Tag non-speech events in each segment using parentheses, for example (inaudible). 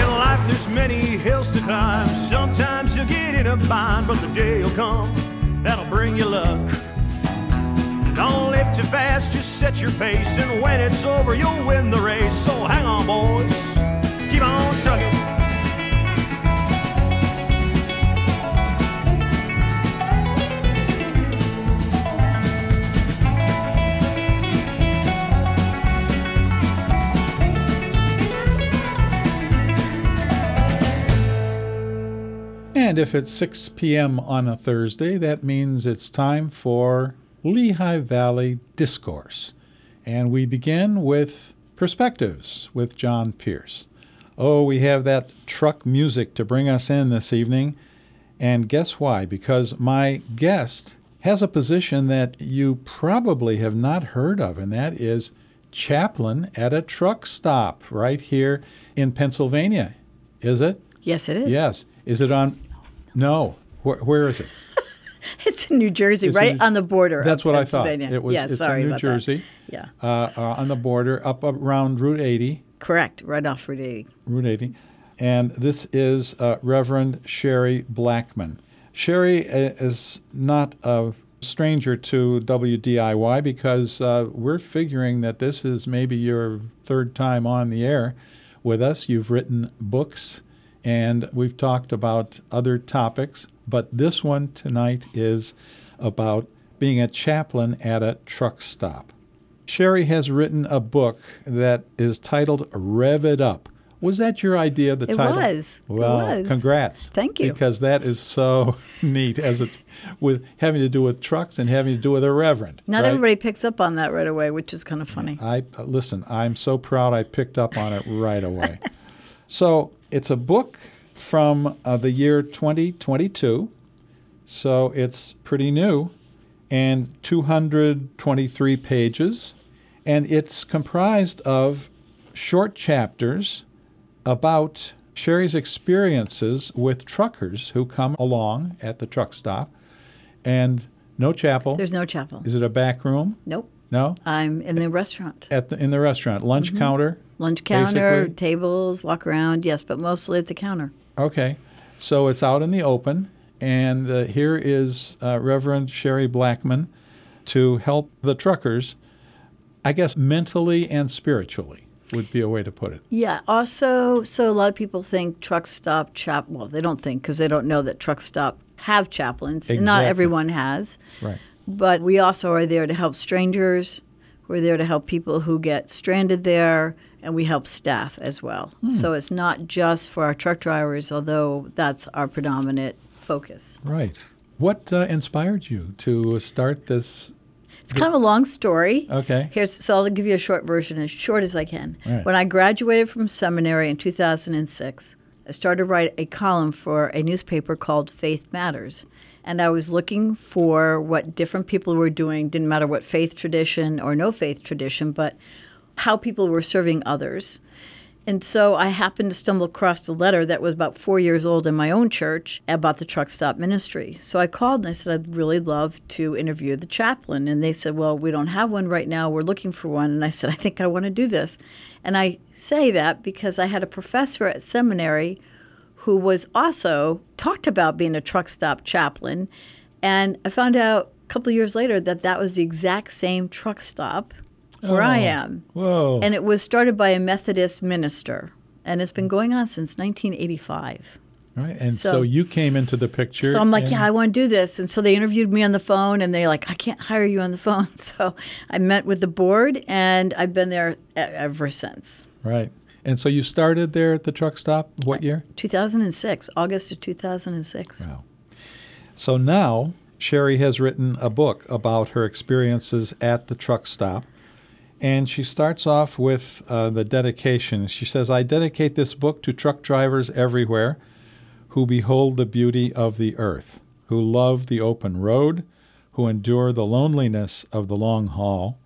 In life, there's many hills to climb. Sometimes you'll get in a bind, but the day will come that'll bring you luck. Don't live too fast, just set your pace, and when it's over, you'll win the race. So hang on, boys, keep on trucking. And if it's 6 p.m. on a Thursday, that means it's time for Lehigh Valley Discourse. And we begin with Perspectives with John Pearce. Oh, we have that truck music to bring us in this evening. And guess why? Because my guest has a position that you probably have not heard of, and that is chaplain at a truck stop right here in Pennsylvania. Is it? Yes, it is. Yes. Is it on? No. Where, where is it? (laughs) It's in New Jersey, It's right in- on the border. That's what I thought. It was. Yeah, it's sorry in New about that. Jersey, Yeah, uh, uh, on the border, up around Route 80. correct. Right off Route 80. Route 80. And this is uh, Reverend Sherry Blackman. Sherry uh, is not a stranger to WDIY because uh, we're figuring that this is maybe your third time on the air with us. You've written books and we've talked about other topics, but this one tonight is about being a chaplain at a truck stop. Sherry has written a book that is titled Rev It Up. Was that your idea, the It title? was. It Well, was. congrats. Thank you. Because that is so (laughs) neat as it with having to do with trucks and having to do with a reverend. Not right? everybody picks up on that right away, which is kind of funny. I listen. I'm so proud I picked up on it right away. (laughs) so it's a book from uh, the year 2022, so it's pretty new, and 223 pages, and it's comprised of short chapters about Sherry's experiences with truckers who come along at the truck stop, and no chapel. There's no chapel. Is it a back room? Nope. No. I'm in the restaurant. At the in the restaurant, lunch counter. Lunch counter, Basically- tables, walk around, yes, but mostly at the counter. Okay, so it's out in the open, and uh, here is uh, Reverend Sherry Blackman to help the truckers, I guess mentally and spiritually would be a way to put it. Yeah. Also, so a lot of people think truck stop chap. Well, they don't think because they don't know that truck stop have chaplains. and Not everyone has. Right. But we also are there to help strangers. We're there to help people who get stranded there, and we help staff as well. Hmm. So it's not just for our truck drivers, although that's our predominant focus. Right. What uh, inspired you to start this? It's kind of a long story. Okay. Here's so I'll give you a short version, as short as I can. Right. When I graduated from seminary in 2006, I started to write a column for a newspaper called Faith Matters. And I was looking for what different people were doing, didn't matter what faith tradition or no faith tradition, but how people were serving others. And so I happened to stumble across a letter that was about four years old in my own church about the truck stop ministry. So I called and I said, I'd really love to interview the chaplain. And they said, Well, we don't have one right now. We're looking for one. And I said, I think I want to do this. And I say that because I had a professor at seminary who was also talked about being a truck stop chaplain. And I found out a couple years later that that was the exact same truck stop where I Oh, am. Whoa. And it was started by a Methodist minister. And it's been going on since 1985. right. And so, so- you came into the picture. So I'm like, yeah, I want to do this. And so they interviewed me on the phone and they like, I can't hire you on the phone. (laughs) So I met with the board and I've been there ever since. Right. And so you started there at the truck stop. What uh, year? 2006, August of 2006. Wow. So now Sherry has written a book about her experiences at the truck stop. And she starts off with uh, the dedication. She says, I dedicate this book to truck drivers everywhere who behold the beauty of the earth, who love the open road, who endure the loneliness of the long haul.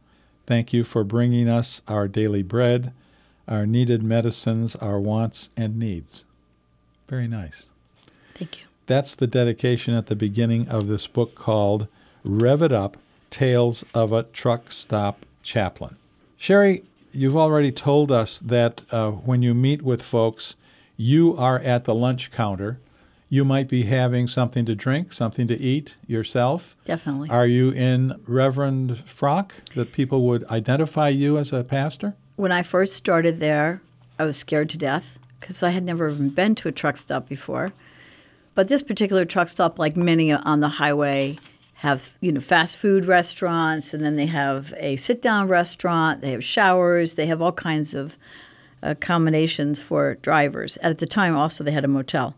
Thank you for bringing us our daily bread, our needed medicines, our wants and needs. Very nice. Thank you. That's the dedication at the beginning of this book called Rev It Up Tales of a Truck Stop Chaplain. Sherry, you've already told us that uh, when you meet with folks, you are at the lunch counter. You might be having something to drink, something to eat yourself. Definitely. Are you in Reverend frock that people would identify you as a pastor? when I first started there, I was scared to death because I had never even been to a truck stop before. But this particular truck stop, like many on the highway, have you know fast food restaurants, and then they have a sit-down restaurant. They have showers. They have all kinds of uh, accommodations for drivers. At the time, also they had a motel.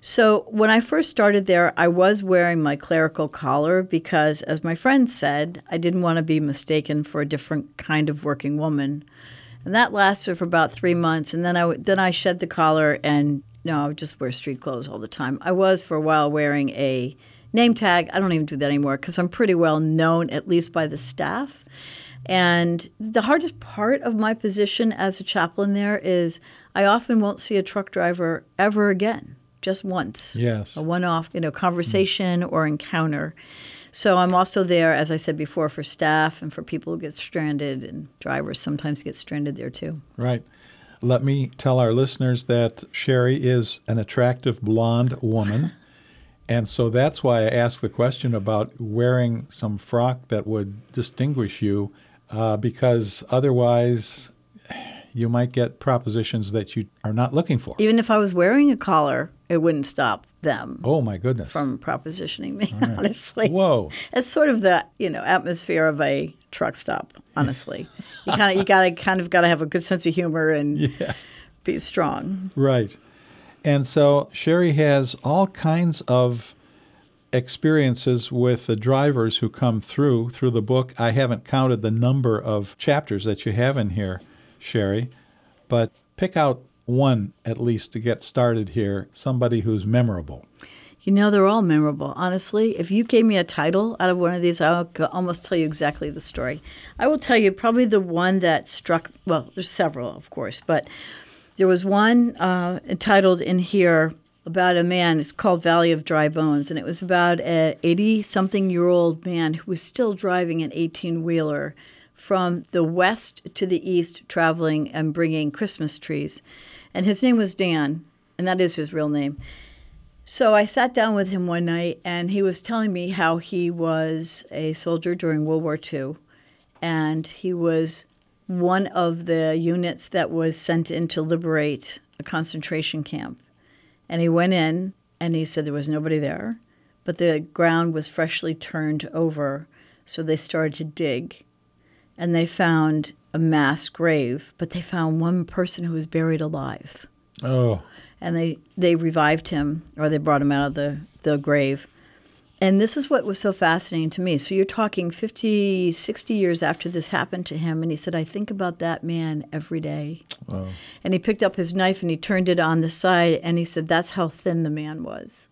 So when I first started there, I was wearing my clerical collar because, as my friend said, I didn't want to be mistaken for a different kind of working woman. And that lasted for about three months, and then I then I shed the collar and no, I would just wear street clothes all the time. I was for a while wearing a name tag. I don't even do that anymore because I'm pretty well known, at least by the staff. And the hardest part of my position as a chaplain there is I often won't see a truck driver ever again, just once. Yes. A one off, you know, conversation or encounter. So I'm also there, as I said before, for staff and for people who get stranded, and drivers sometimes get stranded there too. Right. Let me tell our listeners that Sherry is an attractive blonde woman. And so that's why I asked the question about wearing some frock that would distinguish you, uh, because otherwise you might get propositions that you are not looking for. Even if I was wearing a collar, it wouldn't stop them Oh, my goodness. from propositioning me, honestly. Whoa. It's sort of the, you know, atmosphere of a truck stop, honestly. you kind of you got to kind of got to have a good sense of humor and (laughs) be strong. Right. And so Sherry has all kinds of experiences with the drivers who come through through the book. I haven't counted the number of chapters that you have in here, Sherry, but pick out one at least to get started here, somebody who's memorable. You know, they're all memorable. Honestly, if you gave me a title out of one of these, I'll almost tell you exactly the story. I will tell you probably the one that struck, well, there's several, of course, but there was one uh, entitled in here about a man. It's called Valley of Dry Bones, and it was about a 80 something year old man who was still driving an 18 wheeler from the west to the east, traveling and bringing Christmas trees. And his name was Dan, and that is his real name. So I sat down with him one night, and he was telling me how he was a soldier during World War II, and he was one of the units that was sent in to liberate a concentration camp. And he went in, and he said there was nobody there, but the ground was freshly turned over, so they started to dig, and they found a mass grave, but they found one person who was buried alive. Oh, and they they revived him or they brought him out of the the grave and this is what was so fascinating to me so you're talking 50 60 years after this happened to him and he said i think about that man every day wow. and he picked up his knife and he turned it on the side and he said that's how thin the man was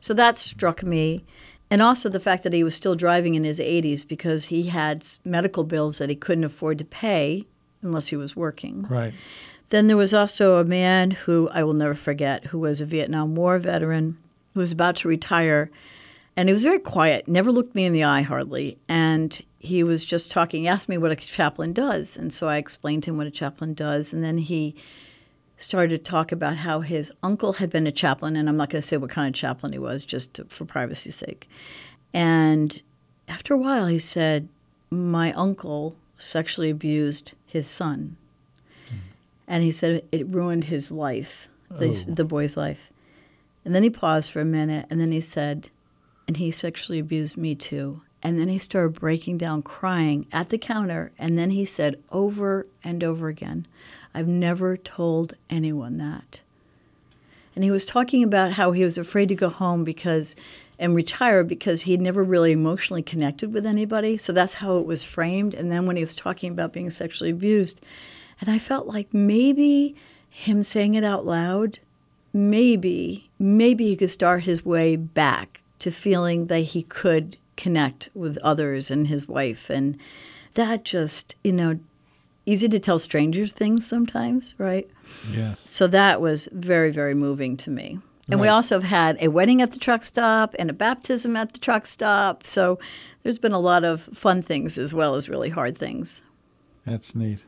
so that struck me and also the fact that he was still driving in his 80s because he had medical bills that he couldn't afford to pay unless he was working Right. then there was also a man who I will never forget, who was a Vietnam War veteran, who was about to retire. And he was very quiet, never looked me in the eye hardly. And he was just talking, he asked me what a chaplain does. And so I explained to him what a chaplain does. And then he started to talk about how his uncle had been a chaplain. And I'm not going to say what kind of chaplain he was, just to, for privacy's sake. And after a while, he said, My uncle sexually abused his son and he said it ruined his life, the, Oh. the boy's life. And then he paused for a minute, and then he said, and he sexually abused me too. And then he started breaking down, crying at the counter. And then he said over and over again, I've never told anyone that. And he was talking about how he was afraid to go home because and retire because he'd never really emotionally connected with anybody. So that's how it was framed. And then when he was talking about being sexually abused, and I felt like maybe him saying it out loud, maybe, maybe he could start his way back to feeling that he could connect with others and his wife. And that just, you know, easy to tell strangers things sometimes, right? Yes. So that was very, very moving to me. And we also have had a wedding at the truck stop and a baptism at the truck stop. So there's been a lot of fun things as well as really hard things. That's neat.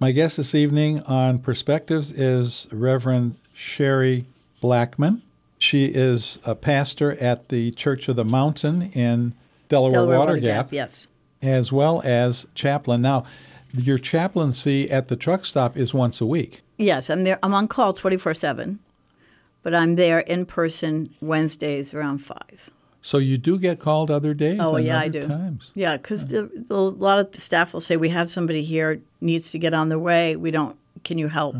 My guest this evening on Perspectives is Reverend Sherry Blackman. She is a pastor at the Church of the Mountain in Delaware, Delaware Water, Water Gap, Gap, yes. as well as chaplain. Now, your chaplaincy at the truck stop is once a week. Yes, I'm there. I'm on call 24 7, but I'm there in person Wednesdays around 5. So you do get called other days? Oh, yeah, I do. Times. Yeah, because the, the, a lot of staff will say, We have somebody here, needs to get on their way. We don't, can you help?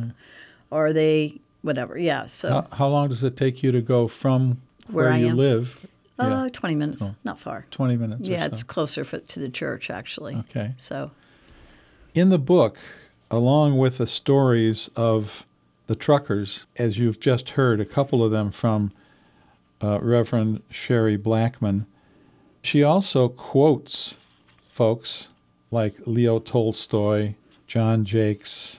Or they, whatever. Yeah, so How, how long does it take you to go from Where where, I you am? live? uh, yeah, 20 minutes, not far. 20 minutes Yeah, or it's closer for, to the church, actually. Okay. So, In the book, along with the stories of the truckers, as you've just heard, a couple of them from uh, Reverend Sherry Blackman, she also quotes folks like Leo Tolstoy, John Jakes,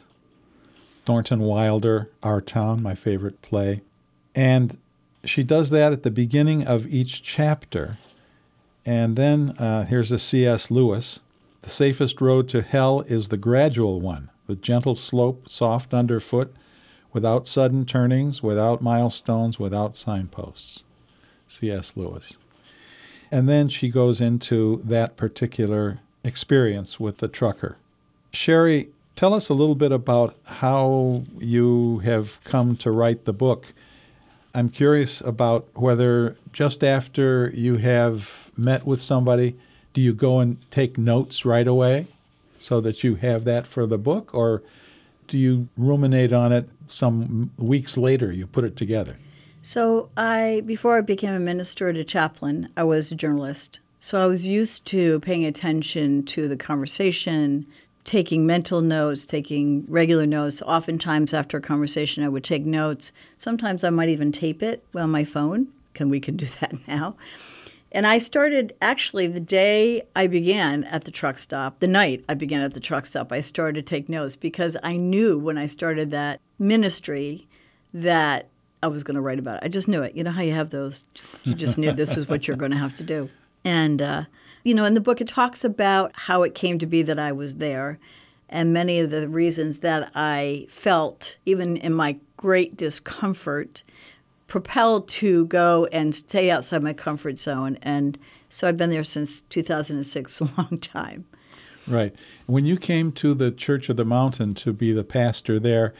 Thornton Wilder, Our Town, my favorite play. And she does that at the beginning of each chapter. And then uh, here's a C.S. Lewis. The safest road to hell is the gradual one, the gentle slope, soft underfoot, without sudden turnings, without milestones, without signposts. C.S. Lewis. And then she goes into that particular experience with the trucker. Sherry, tell us a little bit about how you have come to write the book. I'm curious about whether just after you have met with somebody, do you go and take notes right away so that you have that for the book, or do you ruminate on it some weeks later? You put it together. So I, before I became a minister and a chaplain, I was a journalist. So I was used to paying attention to the conversation, taking mental notes, taking regular notes. Oftentimes after a conversation, I would take notes. Sometimes I might even tape it on my phone. Can we can do (laughs) that now? And I started actually the day I began at the truck stop, the night I began at the truck stop, I started to take notes because I knew when I started that ministry that I was going to write about it. I just knew it. You know how you have those, just, you just knew this is what you're going to have to do. And, uh, you know, in the book, it talks about how it came to be that I was there and many of the reasons that I felt, even in my great discomfort, propelled to go and stay outside my comfort zone. And so I've been there since 2006, (laughs) a long time. Right. When you came to the Church of the Mountain to be the pastor there,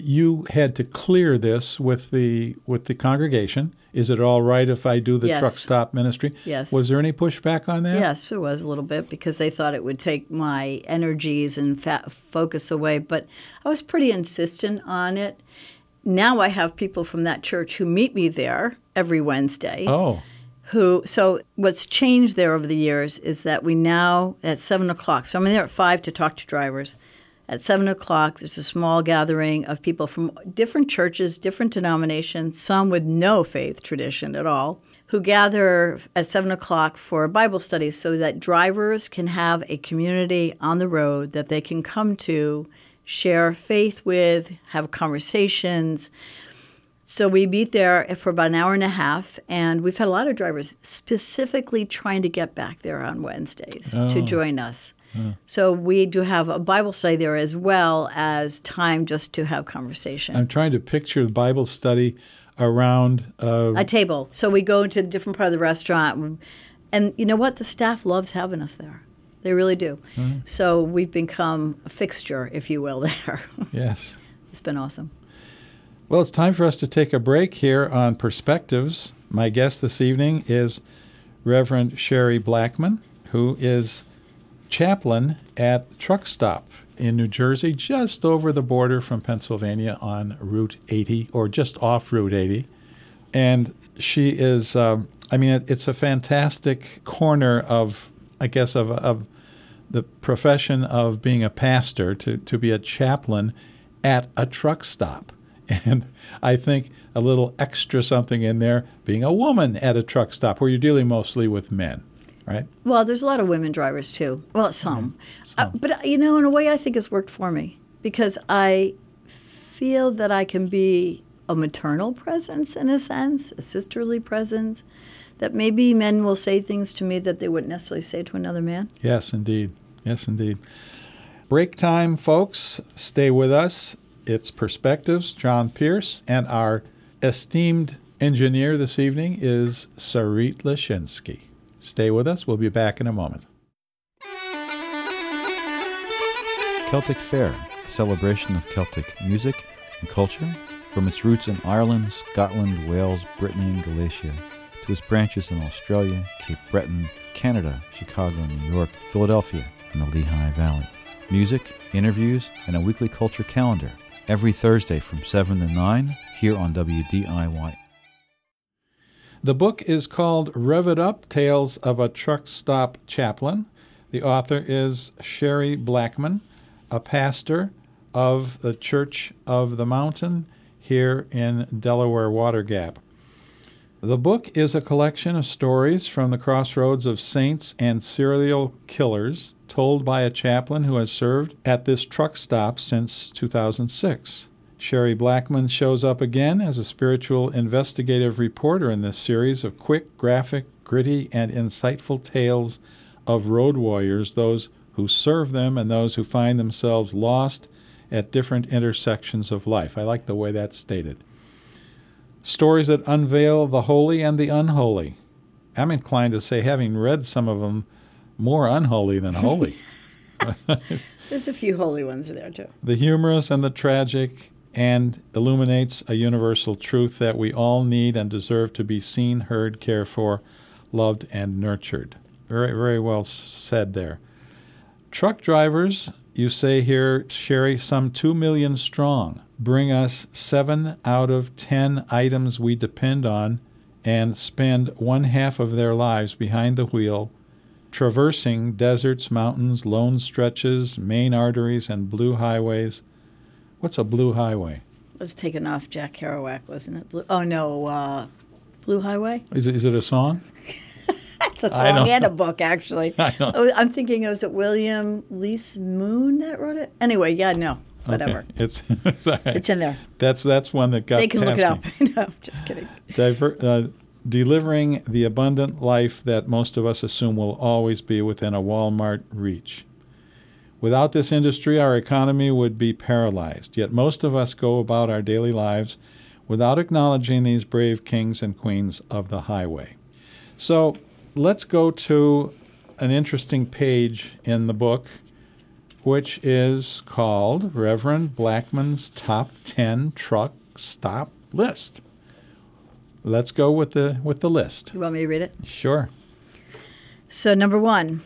you had to clear this with the with the congregation. Is it all right if I do the Yes. truck stop ministry? Yes. Was there any pushback on that? Yes, there was a little bit because they thought it would take my energies and fa- focus away. But I was pretty insistent on it. Now I have people from that church who meet me there every Wednesday. Oh, Who? So what's changed there over the years is that we now at seven o'clock. So I'm in there at five to talk to drivers. At seven o'clock, there's a small gathering of people from different churches, different denominations, some with no faith tradition at all, who gather at seven o'clock for Bible study so that drivers can have a community on the road that they can come to, share faith with, have conversations. So we meet there for about an hour and a half, and we've had a lot of drivers specifically trying to get back there on Wednesdays to Oh. join us. So we do have a Bible study there as well as time just to have conversation. I'm trying to picture the Bible study around. Uh, a table. So we go to a different part of the restaurant, and you know what? The staff loves having us there. They really do. So we've become a fixture, if you will, (laughs) there. yes. it's been awesome. Well, it's time for us to take a break here on Perspectives. My guest this evening is Reverend Sherry Blackman, who is chaplain at Truck Stop in New Jersey, just over the border from Pennsylvania on Route 80, or just off Route 80. And she is, um, I mean, it, it's a fantastic corner of, I guess, of, of the profession of being a pastor to, to be a chaplain at a truck stop. (laughs) And I think a little extra something in there being a woman at a truck stop where you're dealing mostly with men, right? Well, there's a lot of women drivers too. Well, some. Uh, Some. but, uh, you know, in a way, I think it's worked for me because I feel that I can be a maternal presence in a sense, a sisterly presence, that maybe men will say things to me that they wouldn't necessarily say to another man. Yes, indeed. Yes, indeed. Break time, folks. Stay with us. It's Perspectives, John Pearce, and our esteemed engineer this evening is Sarit Lashinsky. Stay with us. We'll be back in a moment. Celtic Fair, a celebration of Celtic music and culture from its roots in Ireland, Scotland, Wales, Brittany, and Galicia to its branches in Australia, Cape Breton, Canada, Chicago, New York, Philadelphia, and the Lehigh Valley. Music, interviews, and a weekly culture calendar every Thursday from 7 to 9 here on WDIY. The book is called Rev It Up Tales of a Truck Stop Chaplain. The author is Sherry Blackman, a pastor of the Church of the Mountain here in Delaware Water Gap. The book is a collection of stories from the crossroads of saints and serial killers told by a chaplain who has served at this truck stop since 2006. Sherry Blackman shows up again as a spiritual investigative reporter in this series of quick, graphic, gritty, and insightful tales of road warriors, those who serve them and those who find themselves lost at different intersections of life. I like the way that's stated. Stories that unveil the holy and the unholy. I'm inclined to say, having read some of them, more unholy than holy. (laughs) There's a few holy ones there, too. the humorous and the tragic, and illuminates a universal truth that we all need and deserve to be seen, heard, cared for, loved, and nurtured. Very, very well said there. Truck drivers, you say here, Sherry, some 2 million strong, bring us 7 out of 10 items we depend on and spend one half of their lives behind the wheel, traversing deserts, mountains, lone stretches, main arteries, and blue highways. What's a blue highway? It was taken off Jack Kerouac, wasn't it? Blue, oh no, uh, Blue Highway. Is it, is it a song? (laughs) That's a song and a book, actually. (laughs) I don't- Oh, I'm thinking, it was it William Lease Moon that wrote it? Anyway, yeah, no, whatever. Okay. (laughs) It's, it's right. It's in there. That's that's one that got they can look it up. no, just kidding. Diver, uh, delivering the abundant life that most of us assume will always be within a Walmart reach. Without this industry, our economy would be paralyzed. Yet most of us go about our daily lives without acknowledging these brave kings and queens of the highway. So let's go to an interesting page in the book, which is called Reverend Blackman's Top 10 Truck Stop List. Let's go with the with the list. You want me to read it? Sure. So, number one,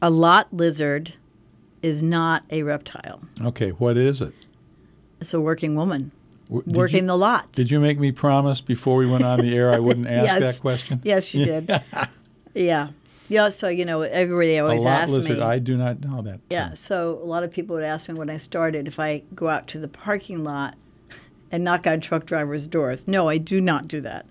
a lot lizard is not a reptile. Okay, what is it? It's a working woman W- working you, the lot. Did you make me promise before we went on the air I wouldn't ask Yes. that question? Yes, you did. (laughs) yeah. Yeah, so, you know, everybody always A lot asks lizard. me. I do not know that. Yeah, so a lot of people would ask me when I started if I go out to the parking lot and knock on truck drivers' doors. No, I do not do that.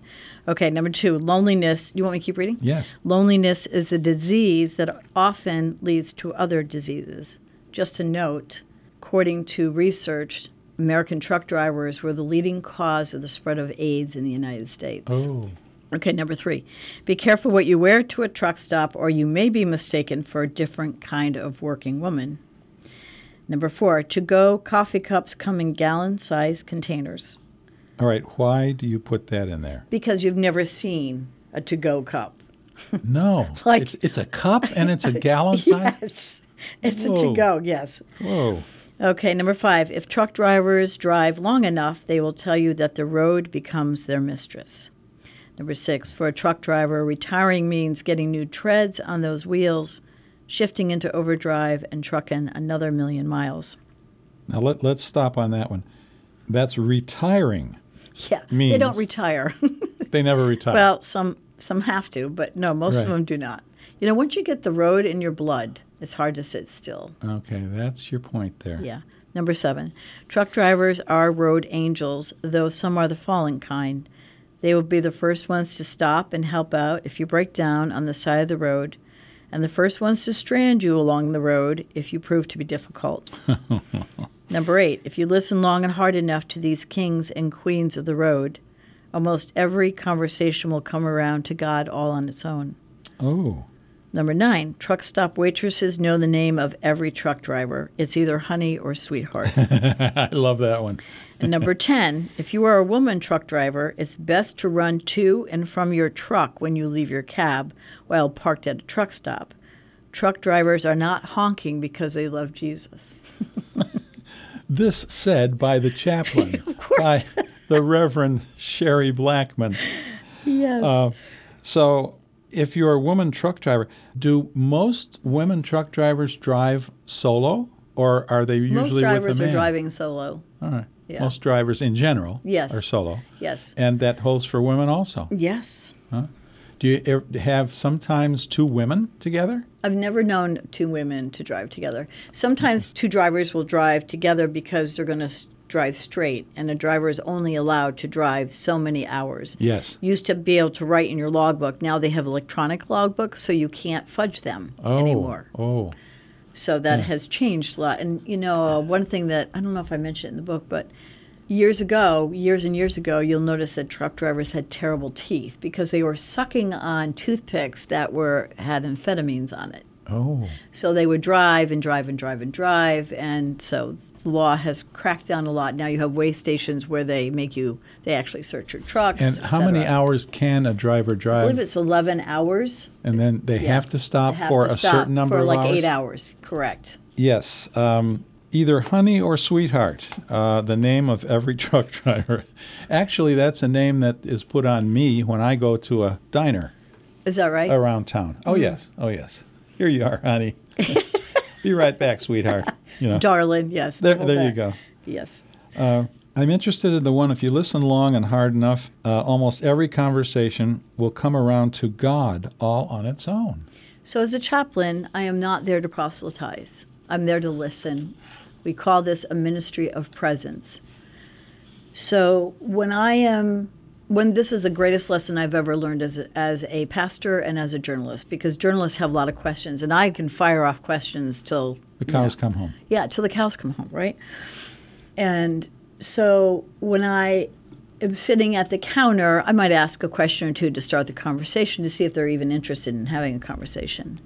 Okay, number two, loneliness. You want me to keep reading? Yes. Loneliness is a disease that often leads to other diseases. Just a note, according to research, American truck drivers were the leading cause of the spread of AIDS in the United States. Oh. Okay, number three. Be careful what you wear to a truck stop, or you may be mistaken for a different kind of working woman. Number four. To go coffee cups come in gallon sized containers All right. Why do you put that in there? because you've never seen a to go cup. No. (laughs) Like- it's it's a cup and it's a (laughs) gallon size. Yes, it's a to go, yes. Whoa. Okay, number five. If truck drivers drive long enough, they will tell you that the road becomes their mistress. Number six. For a truck driver, retiring means getting new treads on those wheels, shifting into overdrive, and trucking another million miles. Now let let's stop on that one. That's retiring. (laughs) Yeah, they don't retire. (laughs) They never retire. well, some some have to, but no, most of them do not. You know, once you get the road in your blood, it's hard to sit still. okay, that's your point there. Yeah. Number seven, truck drivers are road angels, though some are the fallen kind. They will be the first ones to stop and help out if you break down on the side of the road, and the first ones to strand you along the road if you prove to be difficult. (laughs) Number eight, if you listen long and hard enough to these kings and queens of the road, almost every conversation will come around to God all on its own. Oh. Number nine, truck stop waitresses know the name of every truck driver. It's either honey or sweetheart. (laughs) I love that one. and number (laughs) 10, if you are a woman truck driver, it's best to run to and from your truck when you leave your cab while parked at a truck stop. Truck drivers are not honking because they love Jesus. (laughs) This said by the chaplain, by the Reverend Sherry Blackman. Yes. Uh, so, if you're a woman truck driver, do most women truck drivers drive solo, or are they usually Most with drivers a are driving solo. All right. Yeah. Most drivers in general Yes. are solo, Yes. and that holds for women also. Yes. Do you have sometimes two women together? I've never known two women to drive together. Sometimes two drivers will drive together because they're going to drive straight, and a driver is only allowed to drive so many hours. Yes. Used to be able to write in your logbook. Now they have electronic logbooks, so you can't fudge them Oh. anymore. Oh. So that has changed a lot. And you know, uh, one thing that I don't know if I mentioned in the book, but years ago, years and years ago, you'll notice that truck drivers had terrible teeth because they were sucking on toothpicks that were had amphetamines on it. Oh. So they would drive and drive and drive and drive, and so the law has cracked down a lot. Now you have weigh stations where they make you, they actually search your trucks. And how many hours can a driver drive? I believe it's 11 hours. and then they Yeah. have to stop have for to a stop certain number for of like hours. eight hours. Correct. Yes. Um, either honey or sweetheart, uh, the name of every (laughs) truck driver. Actually, that's a name that is put on me when I go to a diner Is that right? around town. Oh, yes. Oh, yes. Here you are, honey. (laughs) Be right back, sweetheart. You know. Darling, yes. the There, there you go. Yes. I'm interested in the one, if you listen long and hard enough, uh, almost every conversation will come around to God all on its own. So, as a chaplain, I am not there to proselytize. I'm there to listen. We call this a ministry of presence. So, when I am, when this is the greatest lesson I've ever learned as a, as a pastor and as a journalist, because journalists have a lot of questions, and I can fire off questions till The cows come home. yeah, till the cows come home, right? And so when I am sitting at the counter, I might ask a question or two to start the conversation to see if they're even interested in having a conversation.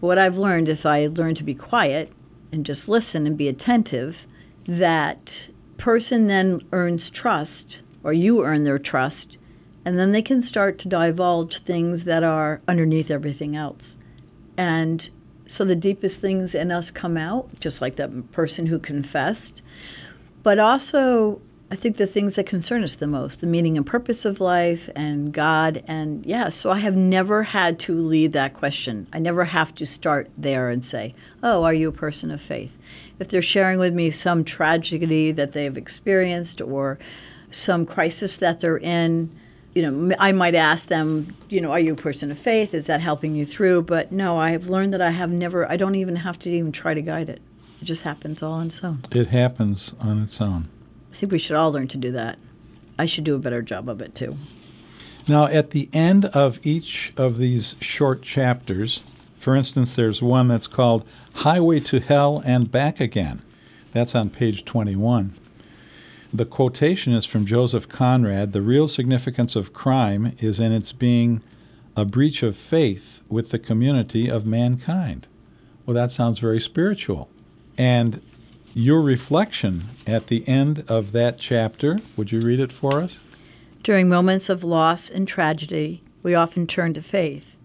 But what I've learned, if I learn to be quiet and just listen and be attentive, that person then earns trust, or you earn their trust, and then they can start to divulge things that are underneath everything else. And so the deepest things in us come out, just like that person who confessed. But also, I think the things that concern us the most the meaning and purpose of life and God. And yeah, so I have never had to lead that question. I never have to start there and say, Oh, are you a person of faith? If they're sharing with me some tragedy that they've experienced or some crisis that they're in, you know, I might ask them, you know, are you a person of faith? Is that helping you through? But no, I have learned that I have never, I don't even have to even try to guide it. It just happens all on its own. It happens on its own. I think we should all learn to do that. I should do a better job of it too. Now, at the end of each of these short chapters, for instance, there's one that's called Highway to Hell and Back Again. That's on page 21. The quotation is from Joseph Conrad The real significance of crime is in its being a breach of faith with the community of mankind. Well, that sounds very spiritual. And your reflection at the end of that chapter, would you read it for us? During moments of loss and tragedy, we often turn to faith.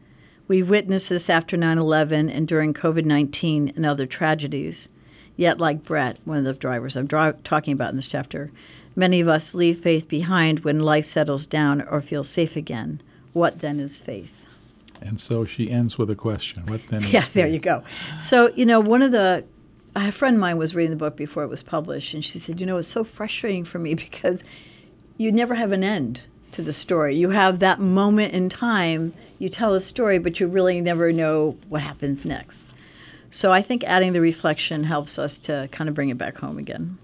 We've witnessed this after 9 11 and during COVID 19 and other tragedies. Yet, like Brett, one of the drivers I'm dri- talking about in this chapter, many of us leave faith behind when life settles down or feels safe again. What then is faith? And so she ends with a question. What then? is (laughs) Yeah, there you go. So, you know, one of the, a friend of mine was reading the book before it was published, and she said, you know, it's so frustrating for me (laughs) because you never have an end to the story. You have that moment in time, you tell a story, but you really never know what happens next. So I think adding the reflection helps us to kind of bring it back home again.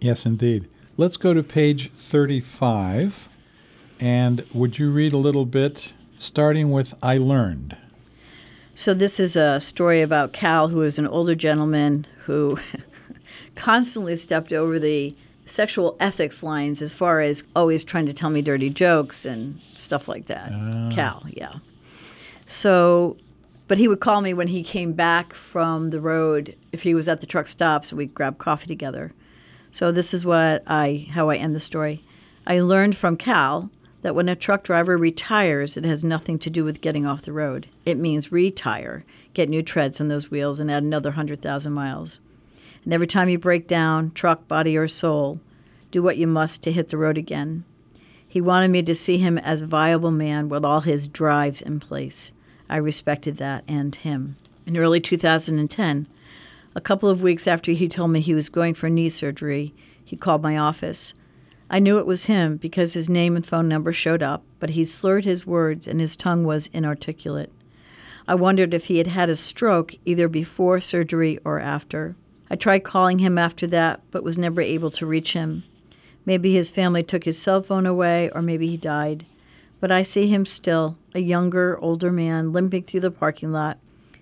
Yes, indeed. Let's go to page 35. And would you read a little bit, starting with I learned? So this is a story about Cal, who is an older gentleman who (laughs) constantly stepped over the sexual ethics lines as far as always trying to tell me dirty jokes and stuff like that. Ah. Cal, yeah. So But he would call me when he came back from the road if he was at the truck stop, so we'd grab coffee together. So this is what I how I end the story. I learned from Cal that when a truck driver retires, it has nothing to do with getting off the road. It means retire, get new treads on those wheels, and add another 100,000 miles. And every time you break down, truck, body, or soul, do what you must to hit the road again. He wanted me to see him as a viable man with all his drives in place. I respected that and him. In early 2010, a couple of weeks after he told me he was going for knee surgery, he called my office. I knew it was him because his name and phone number showed up, but he slurred his words and his tongue was inarticulate. I wondered if he had had a stroke either before surgery or after. I tried calling him after that, but was never able to reach him. Maybe his family took his cell phone away, or maybe he died. But I see him still, a younger, older man limping through the parking lot,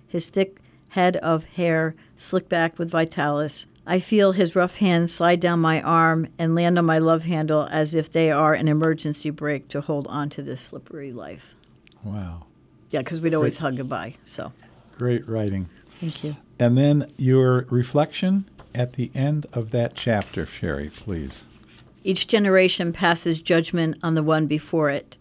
his thick head of hair slicked back with Vitalis. I feel his rough hands slide down my arm and land on my love handle as if they are an emergency brake to hold on to this slippery life. Wow. Yeah, because we'd always hug goodbye. So Great writing. thank you. And then your reflection at the end of that chapter, Sherry, please. Each generation passes judgment on the one before it,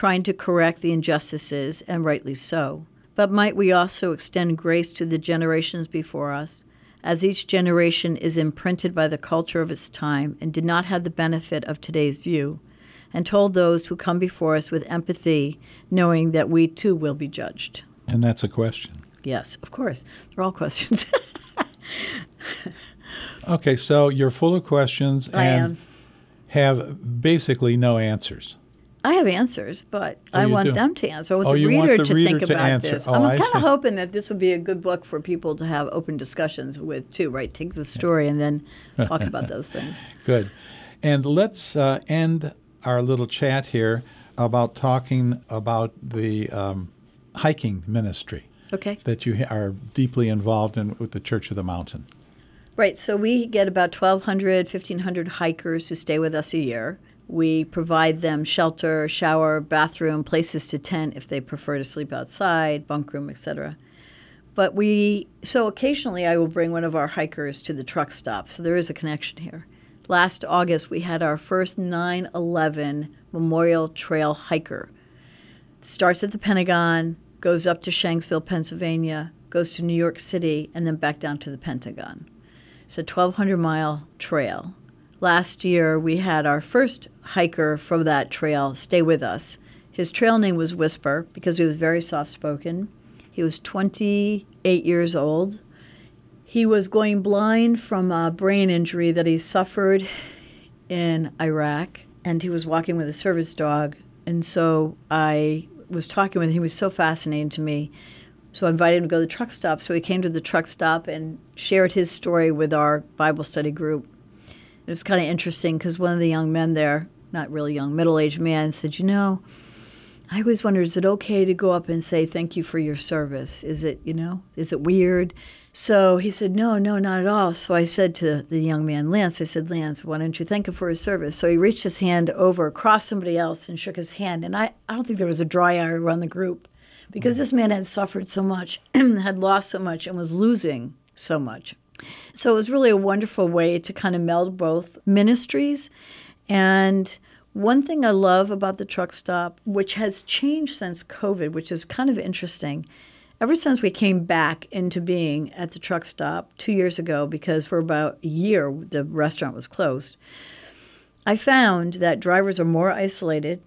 trying to correct the injustices, and rightly so. But might we also extend grace to the generations before us, as each generation is imprinted by the culture of its time and did not have the benefit of today's view, and told those who come before us with empathy, knowing that we too will be judged? And that's a question. Yes, of course. They're all questions. (laughs) Okay, so you're full of questions I and am. have basically no answers. I have answers, but Oh, I want do? them to answer. I want Oh, the reader want the to reader think to about answer. this. Oh, I'm kind of hoping that this would be a good book for people to have open discussions with too. Right? Take the story and then talk about (laughs) those things. Good. And let's uh, end our little chat here about talking about the um, hiking ministry Okay. that you are deeply involved in with the Church of the Mountain. Right. So we get about 1,200, 1,500 hikers who stay with us a year. We provide them shelter, shower, bathroom, places to tent if they prefer to sleep outside, bunk room, etc. But we, so occasionally I will bring one of our hikers to the truck stop. So there is a connection here. Last August, we had our first 9 11 Memorial Trail hiker. Starts at the Pentagon, goes up to Shanksville, Pennsylvania, goes to New York City, and then back down to the Pentagon. A 1,200 mile trail. Last year, we had our first hiker from that trail stay with us. His trail name was Whisper because he was very soft spoken. He was 28 years old. He was going blind from a brain injury that he suffered in Iraq, and he was walking with a service dog. And so I was talking with him. He was so fascinating to me. So I invited him to go to the truck stop. So he came to the truck stop and shared his story with our Bible study group. It was kind of interesting because one of the young men there, not really young, middle aged man, said, You know, I always wondered, is it okay to go up and say thank you for your service? Is it, you know, is it weird? So he said, no, no, not at all. So I said to the young man, Lance, I said, Lance, why don't you thank him for his service? So he reached his hand over across somebody else and shook his hand. And I, I don't think there was a dry eye around the group because mm. this man had suffered so much, (clears throat) had lost so much, and was losing so much. So it was really a wonderful way to kind of meld both ministries. And one thing I love about the truck stop, which has changed since COVID, which is kind of interesting, ever since we came back into being at the truck stop two years ago, because for about a year the restaurant was closed, I found that drivers are more isolated,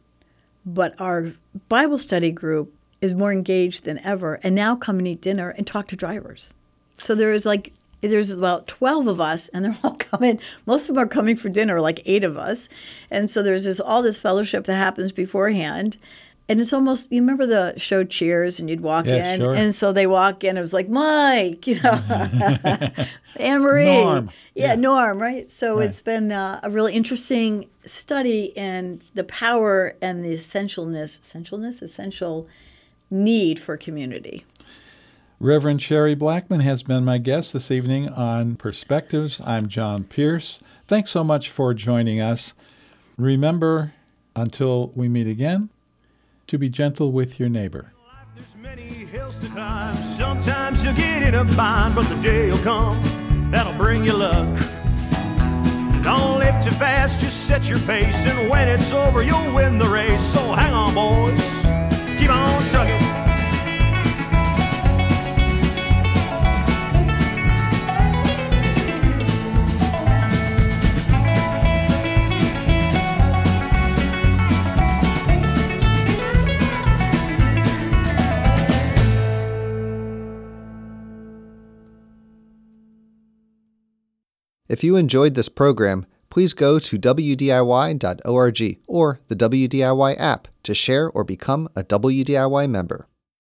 but our Bible study group is more engaged than ever and now come and eat dinner and talk to drivers. So there is like there's about 12 of us and they're (laughs) all coming most of them are coming for dinner like eight of us and so there's this all this fellowship that happens beforehand and it's almost you remember the show cheers and you'd walk Yeah, in sure. and so they walk in it was like mike (laughs) you know (laughs) anne marie Norm. Yeah, Yeah. norm right so Right. it's been uh, a really interesting study in the power and the essentialness essentialness essential need for community Reverend Sherry Blackman has been my guest this evening on Perspectives. I'm John Pearce. Thanks so much for joining us. Remember, until we meet again, to be gentle with your neighbor. There's many hills to climb. Sometimes you get in a bind, but the day will come that'll bring you luck. Don't live too fast, just set your pace, and when it's over, you'll win the race. So hang on, boys, keep on trucking. If you enjoyed this program, please go to WDIY.org or the WDIY app to share or become a WDIY member.